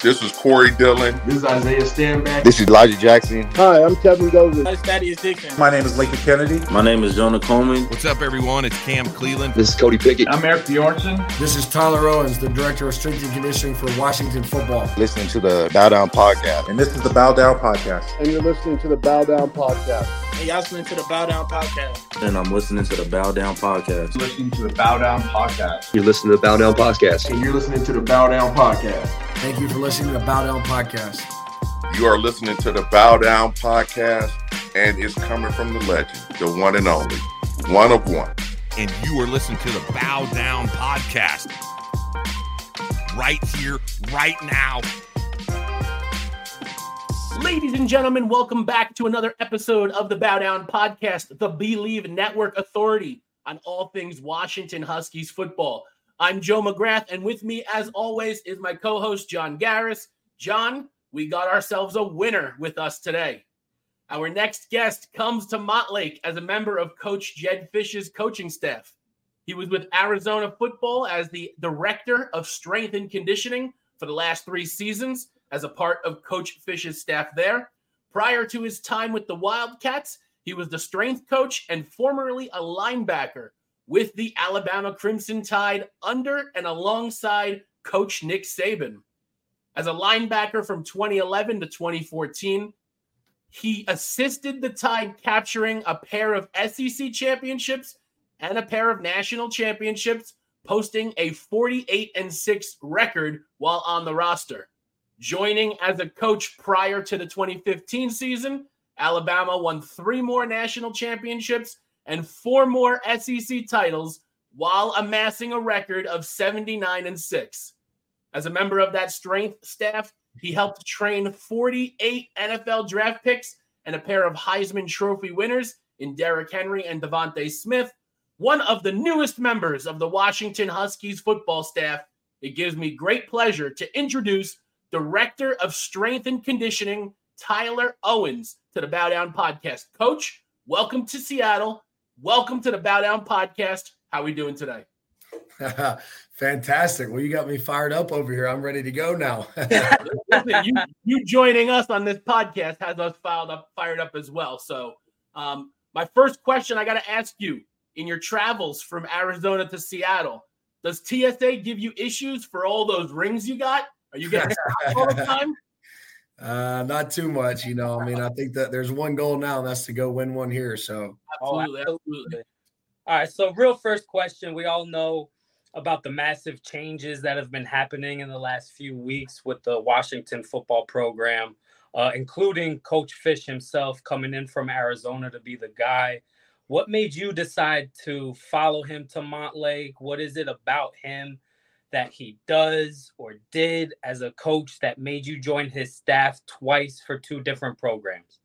This is Corey Dillon. This is Isaiah Stanback. This is Elijah Jackson. Hi, I'm Kevin Dover. This is Thaddeus Dixon. My name is Lincoln Kennedy. My name is Jonah Coleman. What's up, everyone? It's Cam Cleveland. This is Cody Pickett. I'm Eric Bjornson. This is Tyler Owens, the Director of Strength and Conditioning for Washington Football. Listening to the Bow Down Podcast. And this is the Bow Down Podcast. And you're listening to the Bow Down Podcast. Hey, y'all listening to the Bow Down Podcast. And I'm listening to the Bow Down Podcast. Listening to the Bow Down Podcast. You're listening to the Bow Down Podcast. And you're listening to the Bow Down Podcast. Thank you for listening to the Bow Down Podcast. You are listening to the Bow Down Podcast, and it's coming from the legend, the one and only, one of one. And you are listening to the Bow Down Podcast. Right here, right now. Ladies and gentlemen, welcome back to another episode of the Bow Down Podcast, the Believe Network Authority on all things Washington Huskies football. I'm Joe McGrath, and with me, as always, is my co host, John Garris. John, we got ourselves a winner with us today. Our next guest comes to Montlake as a member of Coach Jedd Fisch's coaching staff. He was with Arizona football as the director of strength and conditioning for the last three seasons as a part of Coach Fisch's staff there. Prior to his time with the Wildcats, he was the strength coach and formerly a linebacker with the Alabama Crimson Tide under and alongside Coach Nick Saban. As a linebacker from 2011 to 2014, he assisted the Tide capturing a pair of SEC championships and a pair of national championships, posting a 48 and 6 record while on the roster. Joining as a coach prior to the 2015 season, Alabama won three more national championships and four more SEC titles while amassing a record of 79 and 6. As a member of that strength staff, he helped train 48 NFL draft picks and a pair of Heisman Trophy winners in Derrick Henry and DeVonta Smith, one of the newest members of the Washington Huskies football staff. It gives me great pleasure to introduce Director of Strength and Conditioning, Tyler Owens, to the Bow Down Podcast. Coach, welcome to Seattle. Welcome to the Bow Down Podcast. How are we doing today? Fantastic. Well, you got me fired up over here. I'm ready to go now. Listen, you, you joining us on this podcast has us fired up, fired up as well. So, um, my first question I got to ask you in your travels from Arizona to Seattle, does TSA give you issues for all those rings you got? Are you getting all the time? Uh, not too much, you know. I mean, I think that there's one goal now, and that's to go win one here. So absolutely, oh, absolutely. All right. So, real first question: We all know about the massive changes that have been happening in the last few weeks with the Washington football program, uh, including Coach Fisch himself coming in from Arizona to be the guy. What made you decide to follow him to Montlake? What is it about him that he does or did as a coach that made you join his staff twice for two different programs?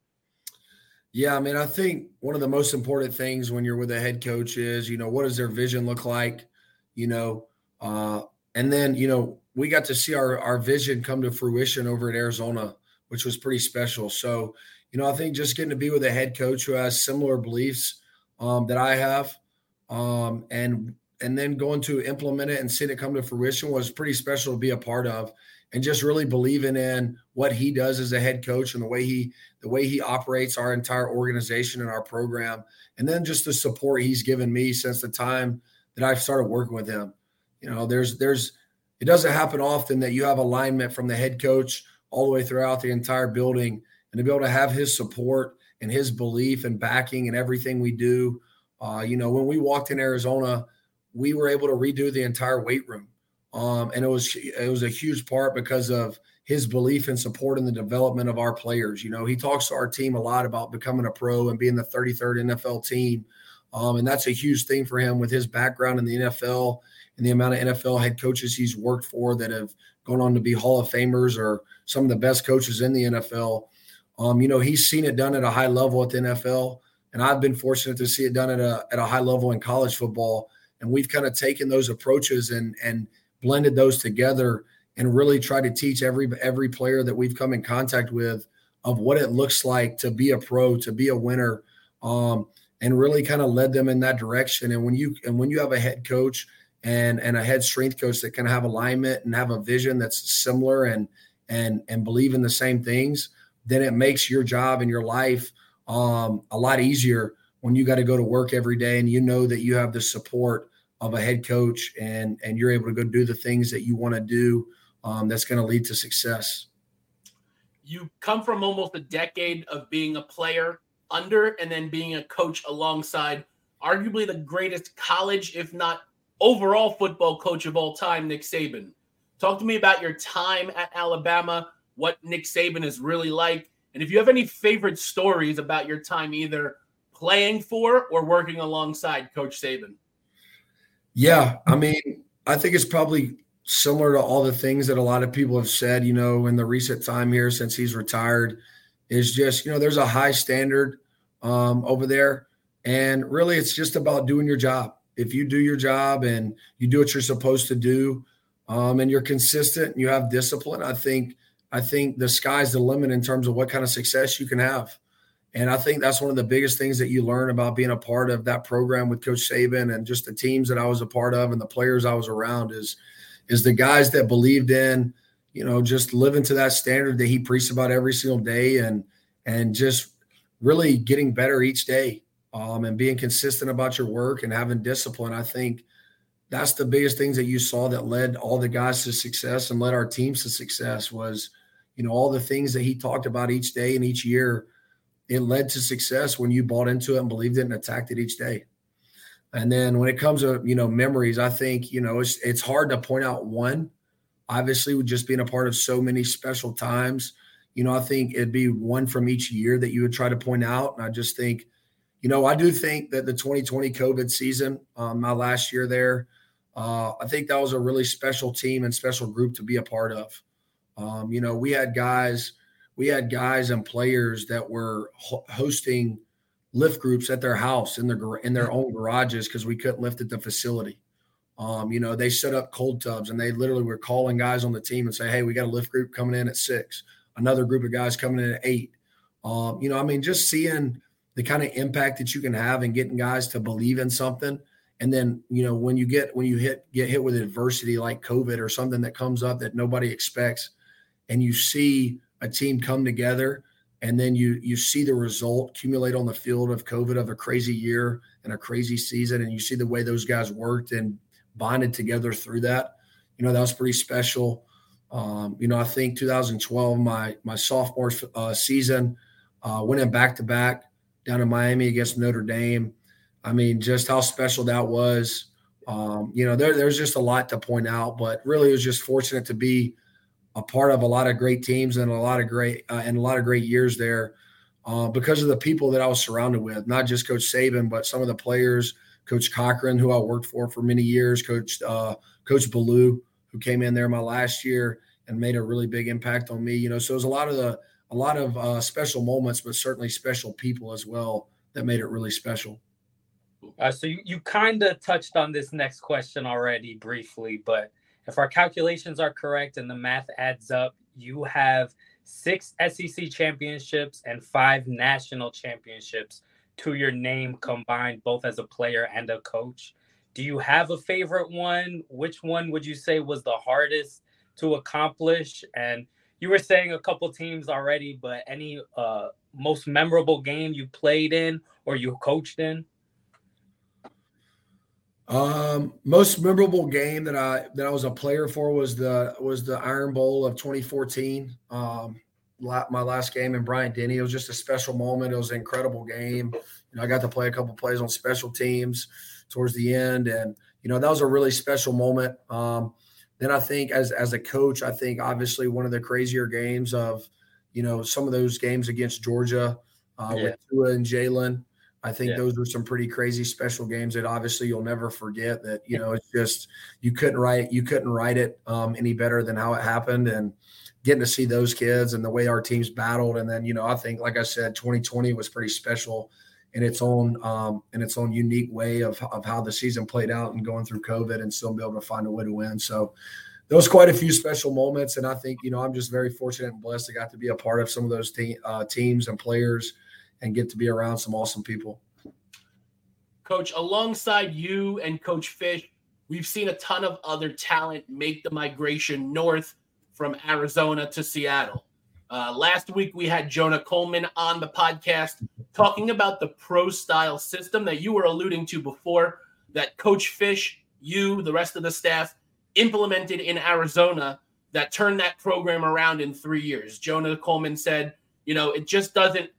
Yeah, I mean, I think one of the most important things when you're with a head coach is, you know, what does their vision look like? You know, uh, and then, you know, we got to see our, our vision come to fruition over at Arizona, which was pretty special. So, you know, I think just getting to be with a head coach who has similar beliefs um, that I have um, and and then going to implement it and seeing it come to fruition was pretty special to be a part of and just really believing in what he does as a head coach and the way he the way he operates our entire organization and our program. And then just the support he's given me since the time that I've started working with him. You know there's there's it doesn't happen often that you have alignment from the head coach all the way throughout the entire building and to be able to have his support and his belief and backing and everything we do. Uh, you know when we walked in Arizona we were able to redo the entire weight room. Um, and it was it was a huge part because of his belief and support in the development of our players. You know, he talks to our team a lot about becoming a pro and being the 33rd NFL team. Um, and that's a huge thing for him with his background in the NFL and the amount of NFL head coaches he's worked for that have gone on to be Hall of Famers or some of the best coaches in the NFL. Um, you know, he's seen it done at a high level at the NFL, and I've been fortunate to see it done at a at a high level in college football. And we've kind of taken those approaches and and blended those together and really try to teach every every player that we've come in contact with of what it looks like to be a pro, to be a winner, um, and really kind of led them in that direction. And when you and when you have a head coach and and a head strength coach that can have alignment and have a vision that's similar and and and believe in the same things, then it makes your job and your life um, a lot easier when you got to go to work every day and you know that you have the support of a head coach and and you're able to go do the things that you want to do um, that's going to lead to success. You come from almost a decade of being a player under and then being a coach alongside arguably the greatest college, if not overall football coach of all time, Nick Saban. Talk to me about your time at Alabama, what Nick Saban is really like, and if you have any favorite stories about your time either playing for or working alongside Coach Saban. Yeah, I mean, I think it's probably similar to all the things that a lot of people have said, you know, in the recent time here since he's retired, is just, you know, there's a high standard um, over there. And really, it's just about doing your job. If you do your job and you do what you're supposed to do, um, and you're consistent and you have discipline, I think I think the sky's the limit in terms of what kind of success you can have. And I think that's one of the biggest things that you learn about being a part of that program with Coach Saban and just the teams that I was a part of and the players I was around is is the guys that believed in, you know, just living to that standard that he preached about every single day and and just really getting better each day um, and being consistent about your work and having discipline. I think that's the biggest things that you saw that led all the guys to success and led our teams to success was, you know, all the things that he talked about each day and each year. It led to success when you bought into it and believed it and attacked it each day. And then when it comes to you know memories, I think you know it's it's hard to point out one. Obviously, with just being a part of so many special times, you know, I think it'd be one from each year that you would try to point out. And I just think, you know, I do think that the 2020 COVID season, um, my last year there, uh, I think that was a really special team and special group to be a part of. Um, you know, we had guys, we had guys and players that were ho- hosting lift groups at their house in their in their own garages because we couldn't lift at the facility. Um, you know, they set up cold tubs and they literally were calling guys on the team and say, "Hey, we got a lift group coming in at six, another group of guys coming in at eight. Um, you know, I mean, just seeing the kind of impact that you can have and getting guys to believe in something, and then you know when you get when you hit get hit with adversity like COVID or something that comes up that nobody expects, and you see a team come together and then you you see the result accumulate on the field of COVID of a crazy year and a crazy season, and you see the way those guys worked and bonded together through that. You know that was pretty special. Um, you know, I think 2012, my my sophomore uh, season, uh, winning back to back down in Miami against Notre Dame. I mean, just how special that was. Um, you know, there, there's just a lot to point out, but really, it was just fortunate to be a part of a lot of great teams and a lot of great uh, and a lot of great years there uh, because of the people that I was surrounded with, not just Coach Saban, but some of the players, Coach Cochran, who I worked for for many years, Coach uh, Coach Ballou, who came in there my last year and made a really big impact on me. You know, so it was a lot of the a lot of uh, special moments, but certainly special people as well that made it really special. Uh, so you, you kind of touched on this next question already briefly, but if our calculations are correct and the math adds up, you have six SEC championships and five national championships to your name combined, both as a player and a coach. Do you have a favorite one? Which one would you say was the hardest to accomplish? And you were saying a couple teams already, but any uh, most memorable game you played in or you coached in? Um, most memorable game that I that I was a player for was the was the Iron Bowl of 2014. Um, my last game in Bryant Denny. It was just a special moment. It was an incredible game. You know, I got to play a couple plays on special teams towards the end, and you know that was a really special moment. Um, then I think as as a coach, I think obviously one of the crazier games of you know some of those games against Georgia uh, yeah. with Tua and Jalen I think Yeah. those were some pretty crazy special games that obviously you'll never forget. That you know, it's just you couldn't write you couldn't write it um, any better than how it happened, and getting to see those kids and the way our teams battled, and then you know, I think like I said, 2020 was pretty special in its own um, in its own unique way of of how the season played out and going through COVID and still be able to find a way to win. So there was quite a few special moments, and I think you know I'm just very fortunate and blessed to got to be a part of some of those te- uh, teams and players and get to be around some awesome people. Coach, alongside you and Coach Fisch, we've seen a ton of other talent make the migration north from Arizona to Seattle. Uh, last week, we had Jonah Coleman on the podcast talking about the pro style system that you were alluding to before, that Coach Fisch, you, the rest of the staff implemented in Arizona that turned that program around in three years. Jonah Coleman said, you know, it just doesn't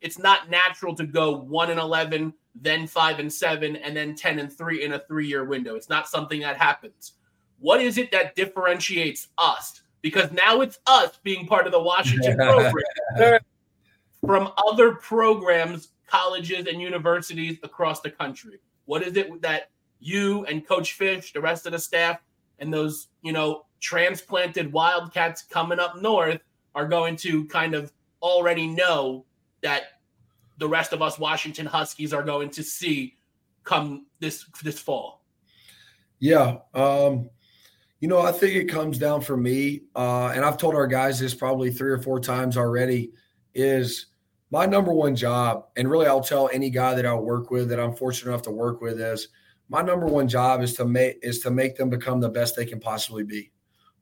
it's not natural to go 1 and 11 then 5 and 7 and then 10 and 3 in a 3-year window. It's not something that happens. What is it that differentiates us? Because now it's us being part of the washington program. From other programs colleges and universities across the country. What is it that you and coach Fisch the rest of the staff and those you know transplanted wildcats coming up north are going to kind of already know that the rest of us Washington Huskies are going to see come this this fall. Yeah, um, you know, I think it comes down for me, uh, and I've told our guys this probably three or four times already. Is my number one job, and really, I'll tell any guy that I work with that I'm fortunate enough to work with is my number one job is to make is to make them become the best they can possibly be,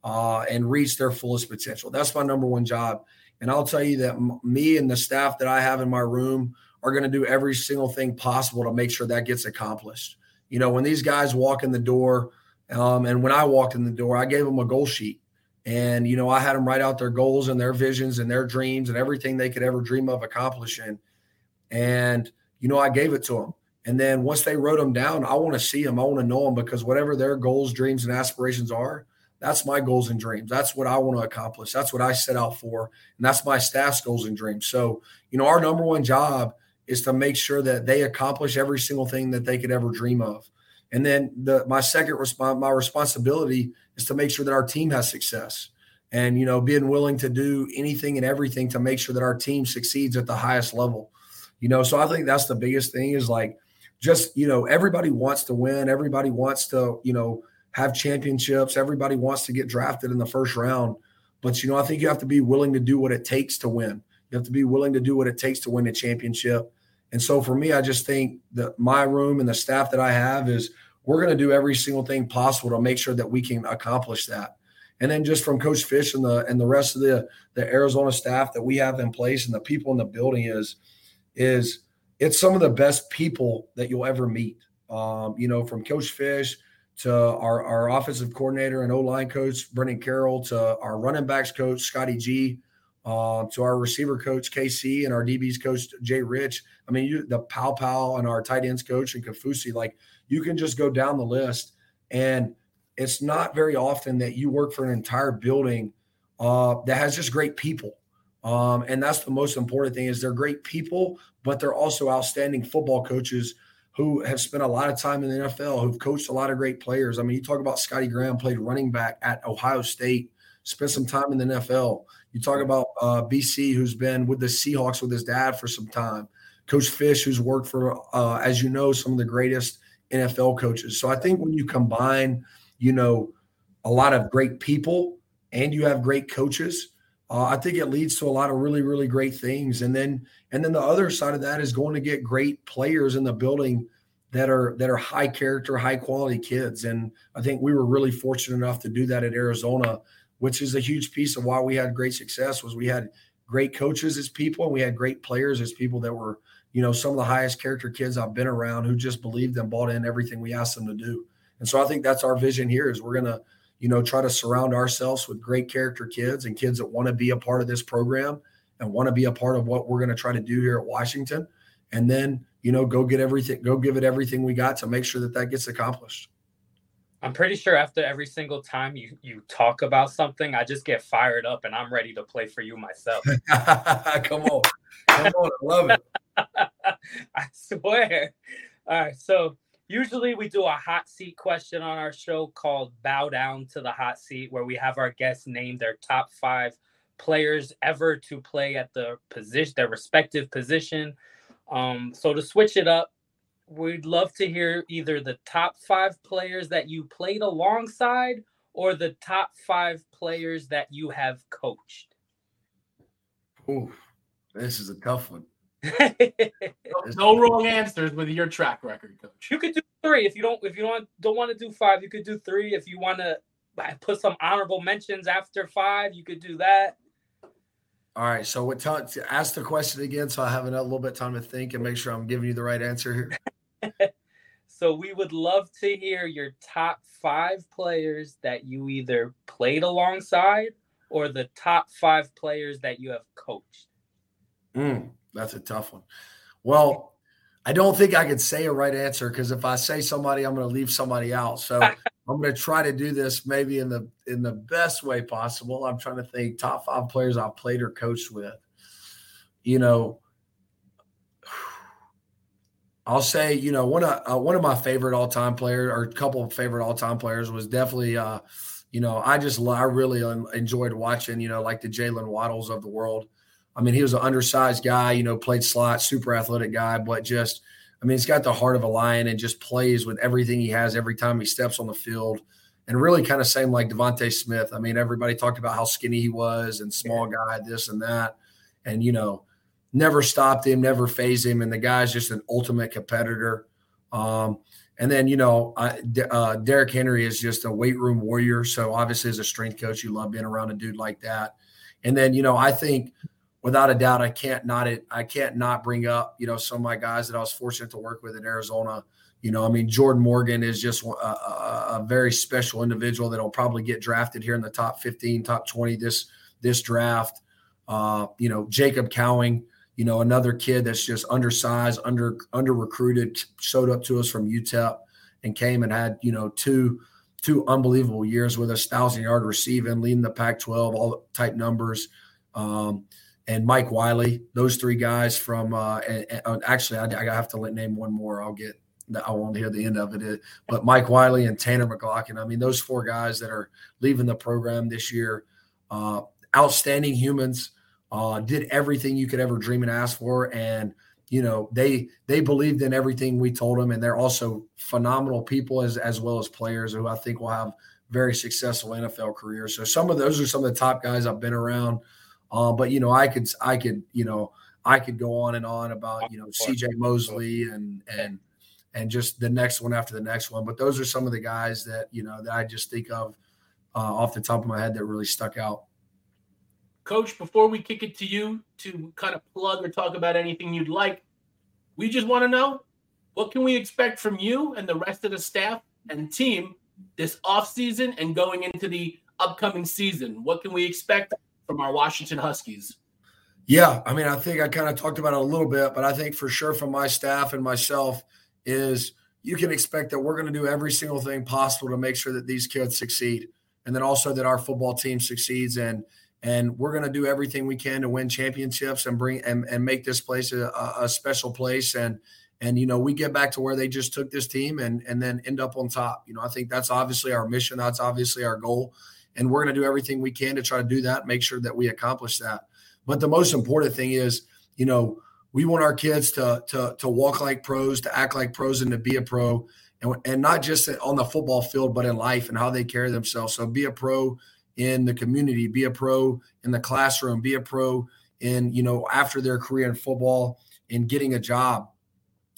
uh, and reach their fullest potential. That's my number one job. And I'll tell you that m- me and the staff that I have in my room are going to do every single thing possible to make sure that gets accomplished. You know, when these guys walk in the door, um, and when I walked in the door, I gave them a goal sheet. And, you know, I had them write out their goals and their visions and their dreams and everything they could ever dream of accomplishing. And, you know, I gave it to them. And then once they wrote them down, I want to see them. I want to know them because whatever their goals, dreams, and aspirations are, that's my goals and dreams. That's what I want to accomplish. That's what I set out for. And that's my staff's goals and dreams. So, you know, our number one job is to make sure that they accomplish every single thing that they could ever dream of. And then the my second response, my responsibility is to make sure that our team has success. And you know, being willing to do anything and everything to make sure that our team succeeds at the highest level. You know, so I think that's the biggest thing is like just, you know, everybody wants to win, everybody wants to, you know, have championships. Everybody wants to get drafted in the first round. But, you know, I think you have to be willing to do what it takes to win. You have to be willing to do what it takes to win a championship. And so for me, I just think that my room and the staff that I have is we're going to do every single thing possible to make sure that we can accomplish that. And then just from Coach Fisch and the and the rest of the the Arizona staff that we have in place and the people in the building is is it's some of the best people that you'll ever meet. Um, you know, from Coach Fisch to our, our offensive coordinator and O line coach, Brennan Carroll, to our running backs coach, Scotty G, uh, to our receiver coach, KC, and our DBs coach, Jay Rich. I mean, you, the Paopao and our tight ends coach and Kafusi, like you can just go down the list. And it's not very often that you work for an entire building uh, that has just great people. Um, and that's the most important thing is they're great people, but they're also outstanding football coaches who have spent a lot of time in the NFL, who've coached a lot of great players. I mean, you talk about Scotty Graham played running back at Ohio State, spent some time in the NFL. You talk about uh, BC, who's been with the Seahawks with his dad for some time. Coach Fisch, who's worked for, uh, as you know, some of the greatest NFL coaches. So I think when you combine, you know, a lot of great people and you have great coaches, uh, I think it leads to a lot of really, really great things. And then, and then the other side of that is going to get great players in the building that are that are high character, high quality kids. And I think we were really fortunate enough to do that at Arizona, which is a huge piece of why we had great success. Was we had great coaches as people, and we had great players as people that were, you know, some of the highest character kids I've been around who just believed and bought in everything we asked them to do. And so I think that's our vision here is we're gonna you know, try to surround ourselves with great character kids and kids that want to be a part of this program and want to be a part of what we're going to try to do here at Washington. And then, you know, go get everything, go give it everything we got to make sure that that gets accomplished. I'm pretty sure after every single time you you talk about something, I just get fired up and I'm ready to play for you myself. Come on. Come on. I love it. I swear. All right. So usually we do a hot seat question on our show called Bow Down to the Hot Seat, where we have our guests name their top five players ever to play at the position, their respective position. Um, so to switch it up, we'd love to hear either the top five players that you played alongside or the top five players that you have coached. Ooh, this is a tough one. no wrong answers with your track record, coach. You could do three if you don't. If you don't don't want to do five, you could do three. If you want to put some honorable mentions after five, you could do that. All right. So what? Tell, ask the question again, so I have a little bit of time to think and make sure I'm giving you the right answer here. so we would love to hear your top five players that you either played alongside or the top five players that you have coached. Mm, that's a tough one. Well, I don't think I could say a right answer because if I say somebody, I'm going to leave somebody out. So I'm going to try to do this maybe in the in the best way possible. I'm trying to think top five players I've played or coached with. You know, I'll say you know one of uh, one of my favorite all time players or a couple of favorite all time players was definitely. Uh, you know, I just I really enjoyed watching. You know, like the Jaylen Waddles of the world. I mean, he was an undersized guy, you know, played slot, super athletic guy, but just, I mean, he's got the heart of a lion and just plays with everything he has every time he steps on the field. And really kind of same like DeVonta Smith. I mean, everybody talked about how skinny he was and small guy, this and that. And, you know, never stopped him, never phased him. And the guy's just an ultimate competitor. Um, and then, you know, I, uh, Derrick Henry is just a weight room warrior. So obviously, as a strength coach, you love being around a dude like that. And then, you know, I think – without a doubt, I can't not it. I can't not bring up, you know, some of my guys that I was fortunate to work with in Arizona. You know, I mean, Jordan Morgan is just a, a, a very special individual that'll probably get drafted here in the top 15, top 20 this this draft. Uh, you know, Jacob Cowing, you know, another kid that's just undersized, under under recruited, showed up to us from UTEP and came and had, you know, two two unbelievable years with us, thousand yard receiving, leading the Pac-12, all type numbers. Um, and Mike Wiley. Those three guys from uh, and, and uh, actually, I, I, have to name one more. I'll get I won't hear the end of it. But Mike Wiley and Tanner McLachlan. I mean, those four guys that are leaving the program this year, uh, outstanding humans. Uh, did everything you could ever dream and ask for, and you know they they believed in everything we told them, and they're also phenomenal people as as well as players who I think will have very successful NFL careers. So some of those are some of the top guys I've been around. Uh, but you know, I could I could you know I could go on and on about you know C.J. Mosley and and and just the next one after the next one. But those are some of the guys that you know that I just think of uh, off the top of my head that really stuck out. Coach, before we kick it to you to kind of plug or talk about anything you'd like, we just want to know what can we expect from you and the rest of the staff and team this off season and going into the upcoming season? What can we expect from our Washington Huskies? Yeah, I mean, I think I kind of talked about it a little bit, but I think for sure from my staff and myself is you can expect that we're going to do every single thing possible to make sure that these kids succeed, and then also that our football team succeeds, and and we're going to do everything we can to win championships and bring and, and make this place a, a special place, and and you know we get back to where they just took this team and and then end up on top. You know, I think that's obviously our mission, that's obviously our goal and we're going to do everything we can to try to do that, make sure that we accomplish that. But the most important thing is, you know, we want our kids to to to walk like pros, to act like pros, and to be a pro, and and not just on the football field, but in life and how they carry themselves. So be a pro in the community, be a pro in the classroom, be a pro in you know after their career in football, and getting a job.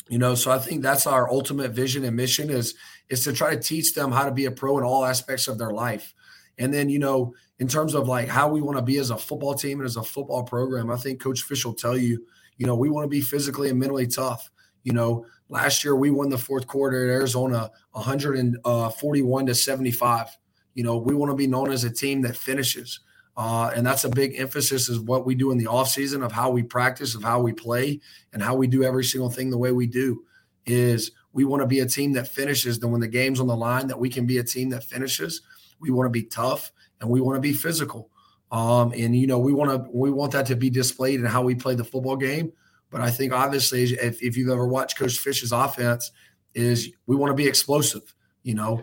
You know, so I think that's our ultimate vision and mission is is to try to teach them how to be a pro in all aspects of their life. And then, you know, in terms of like how we want to be as a football team and as a football program, I think Coach Fisch will tell you, you know, we want to be physically and mentally tough. You know, last year we won the fourth quarter at Arizona 141 to 75. You know, we want to be known as a team that finishes. Uh, and that's a big emphasis is what we do in the offseason of how we practice, of how we play, and how we do every single thing the way we do is we want to be a team that finishes. Then when the game's on the line, that we can be a team that finishes. We want to be tough and we want to be physical. Um, and you know, we want to we want that to be displayed in how we play the football game. But I think obviously, if, if you've ever watched Coach Fisch's offense, is we want to be explosive. You know,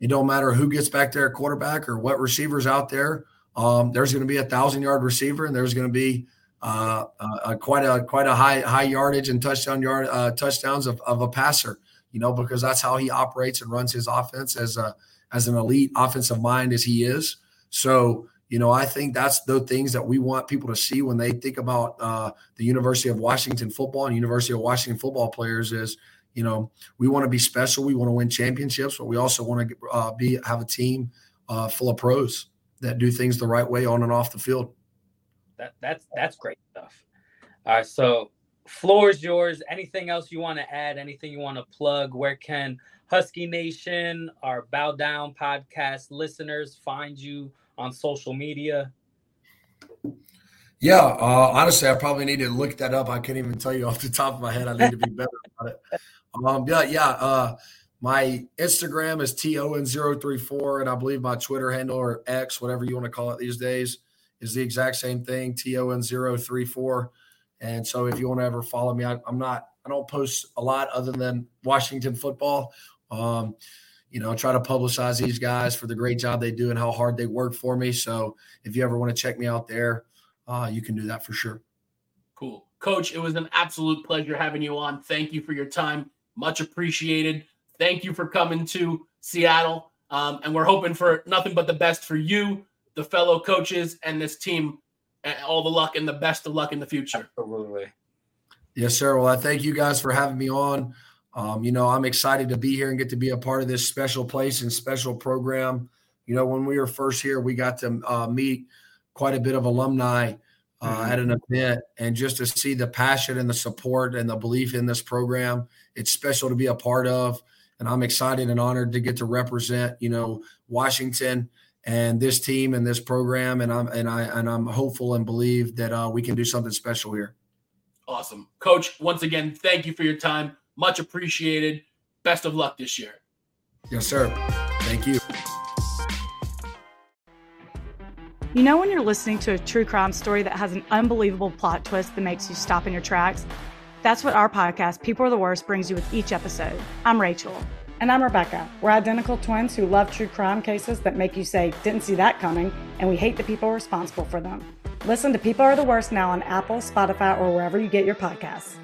it don't matter who gets back there, quarterback or what receivers out there. Um, there's going to be a thousand yard receiver, and there's going to be uh, uh, quite a quite a high high yardage and touchdown yard uh, touchdowns of, of a passer. You know, because that's how he operates and runs his offense as a as an elite offensive mind as he is. So you know, I think that's the things that we want people to see when they think about uh, the University of Washington football and University of Washington football players is, you know, we want to be special. We want to win championships, but we also want to uh, be have a team uh, full of pros that do things the right way on and off the field. That that's that's great stuff. All right, so floor is yours. Anything else you want to add? Anything you want to plug? Where can Husky Nation, our Bow Down podcast listeners, find you? on social media? Yeah, uh, honestly, I probably need to look that up. I can't even tell you off the top of my head. I need to be better about it. Um, yeah, yeah. Uh, my Instagram is ton034, and I believe my Twitter handle or X, whatever you want to call it these days, is the exact same thing, ton034. And so, if you want to ever follow me, I, I'm not. I don't post a lot other than Washington football. Um, you know, try to publicize these guys for the great job they do and how hard they work for me. So if you ever want to check me out there, uh, you can do that for sure. Cool. Coach, it was an absolute pleasure having you on. Thank you for your time. Much appreciated. Thank you for coming to Seattle. Um, and we're hoping for nothing but the best for you, the fellow coaches, and this team. All the luck and the best of luck in the future. Absolutely. Yes, sir. Well, I thank you guys for having me on. Um, you know, I'm excited to be here and get to be a part of this special place and special program. You know, when we were first here, we got to uh, meet quite a bit of alumni uh, mm-hmm. at an event, and just to see the passion and the support and the belief in this program, it's special to be a part of. And I'm excited and honored to get to represent, you know, Washington and this team and this program. And I'm and I and I'm hopeful and believe that uh, we can do something special here. Awesome, Coach. Once again, thank you for your time. Much appreciated. Best of luck this year. Yes, sir. Thank you. You know, when you're listening to a true crime story that has an unbelievable plot twist that makes you stop in your tracks? That's what our podcast, People Are the Worst, brings you with each episode. I'm Rachel. And I'm Rebecca. We're identical twins who love true crime cases that make you say, didn't see that coming, and we hate the people responsible for them. Listen to People Are the Worst now on Apple, Spotify, or wherever you get your podcasts.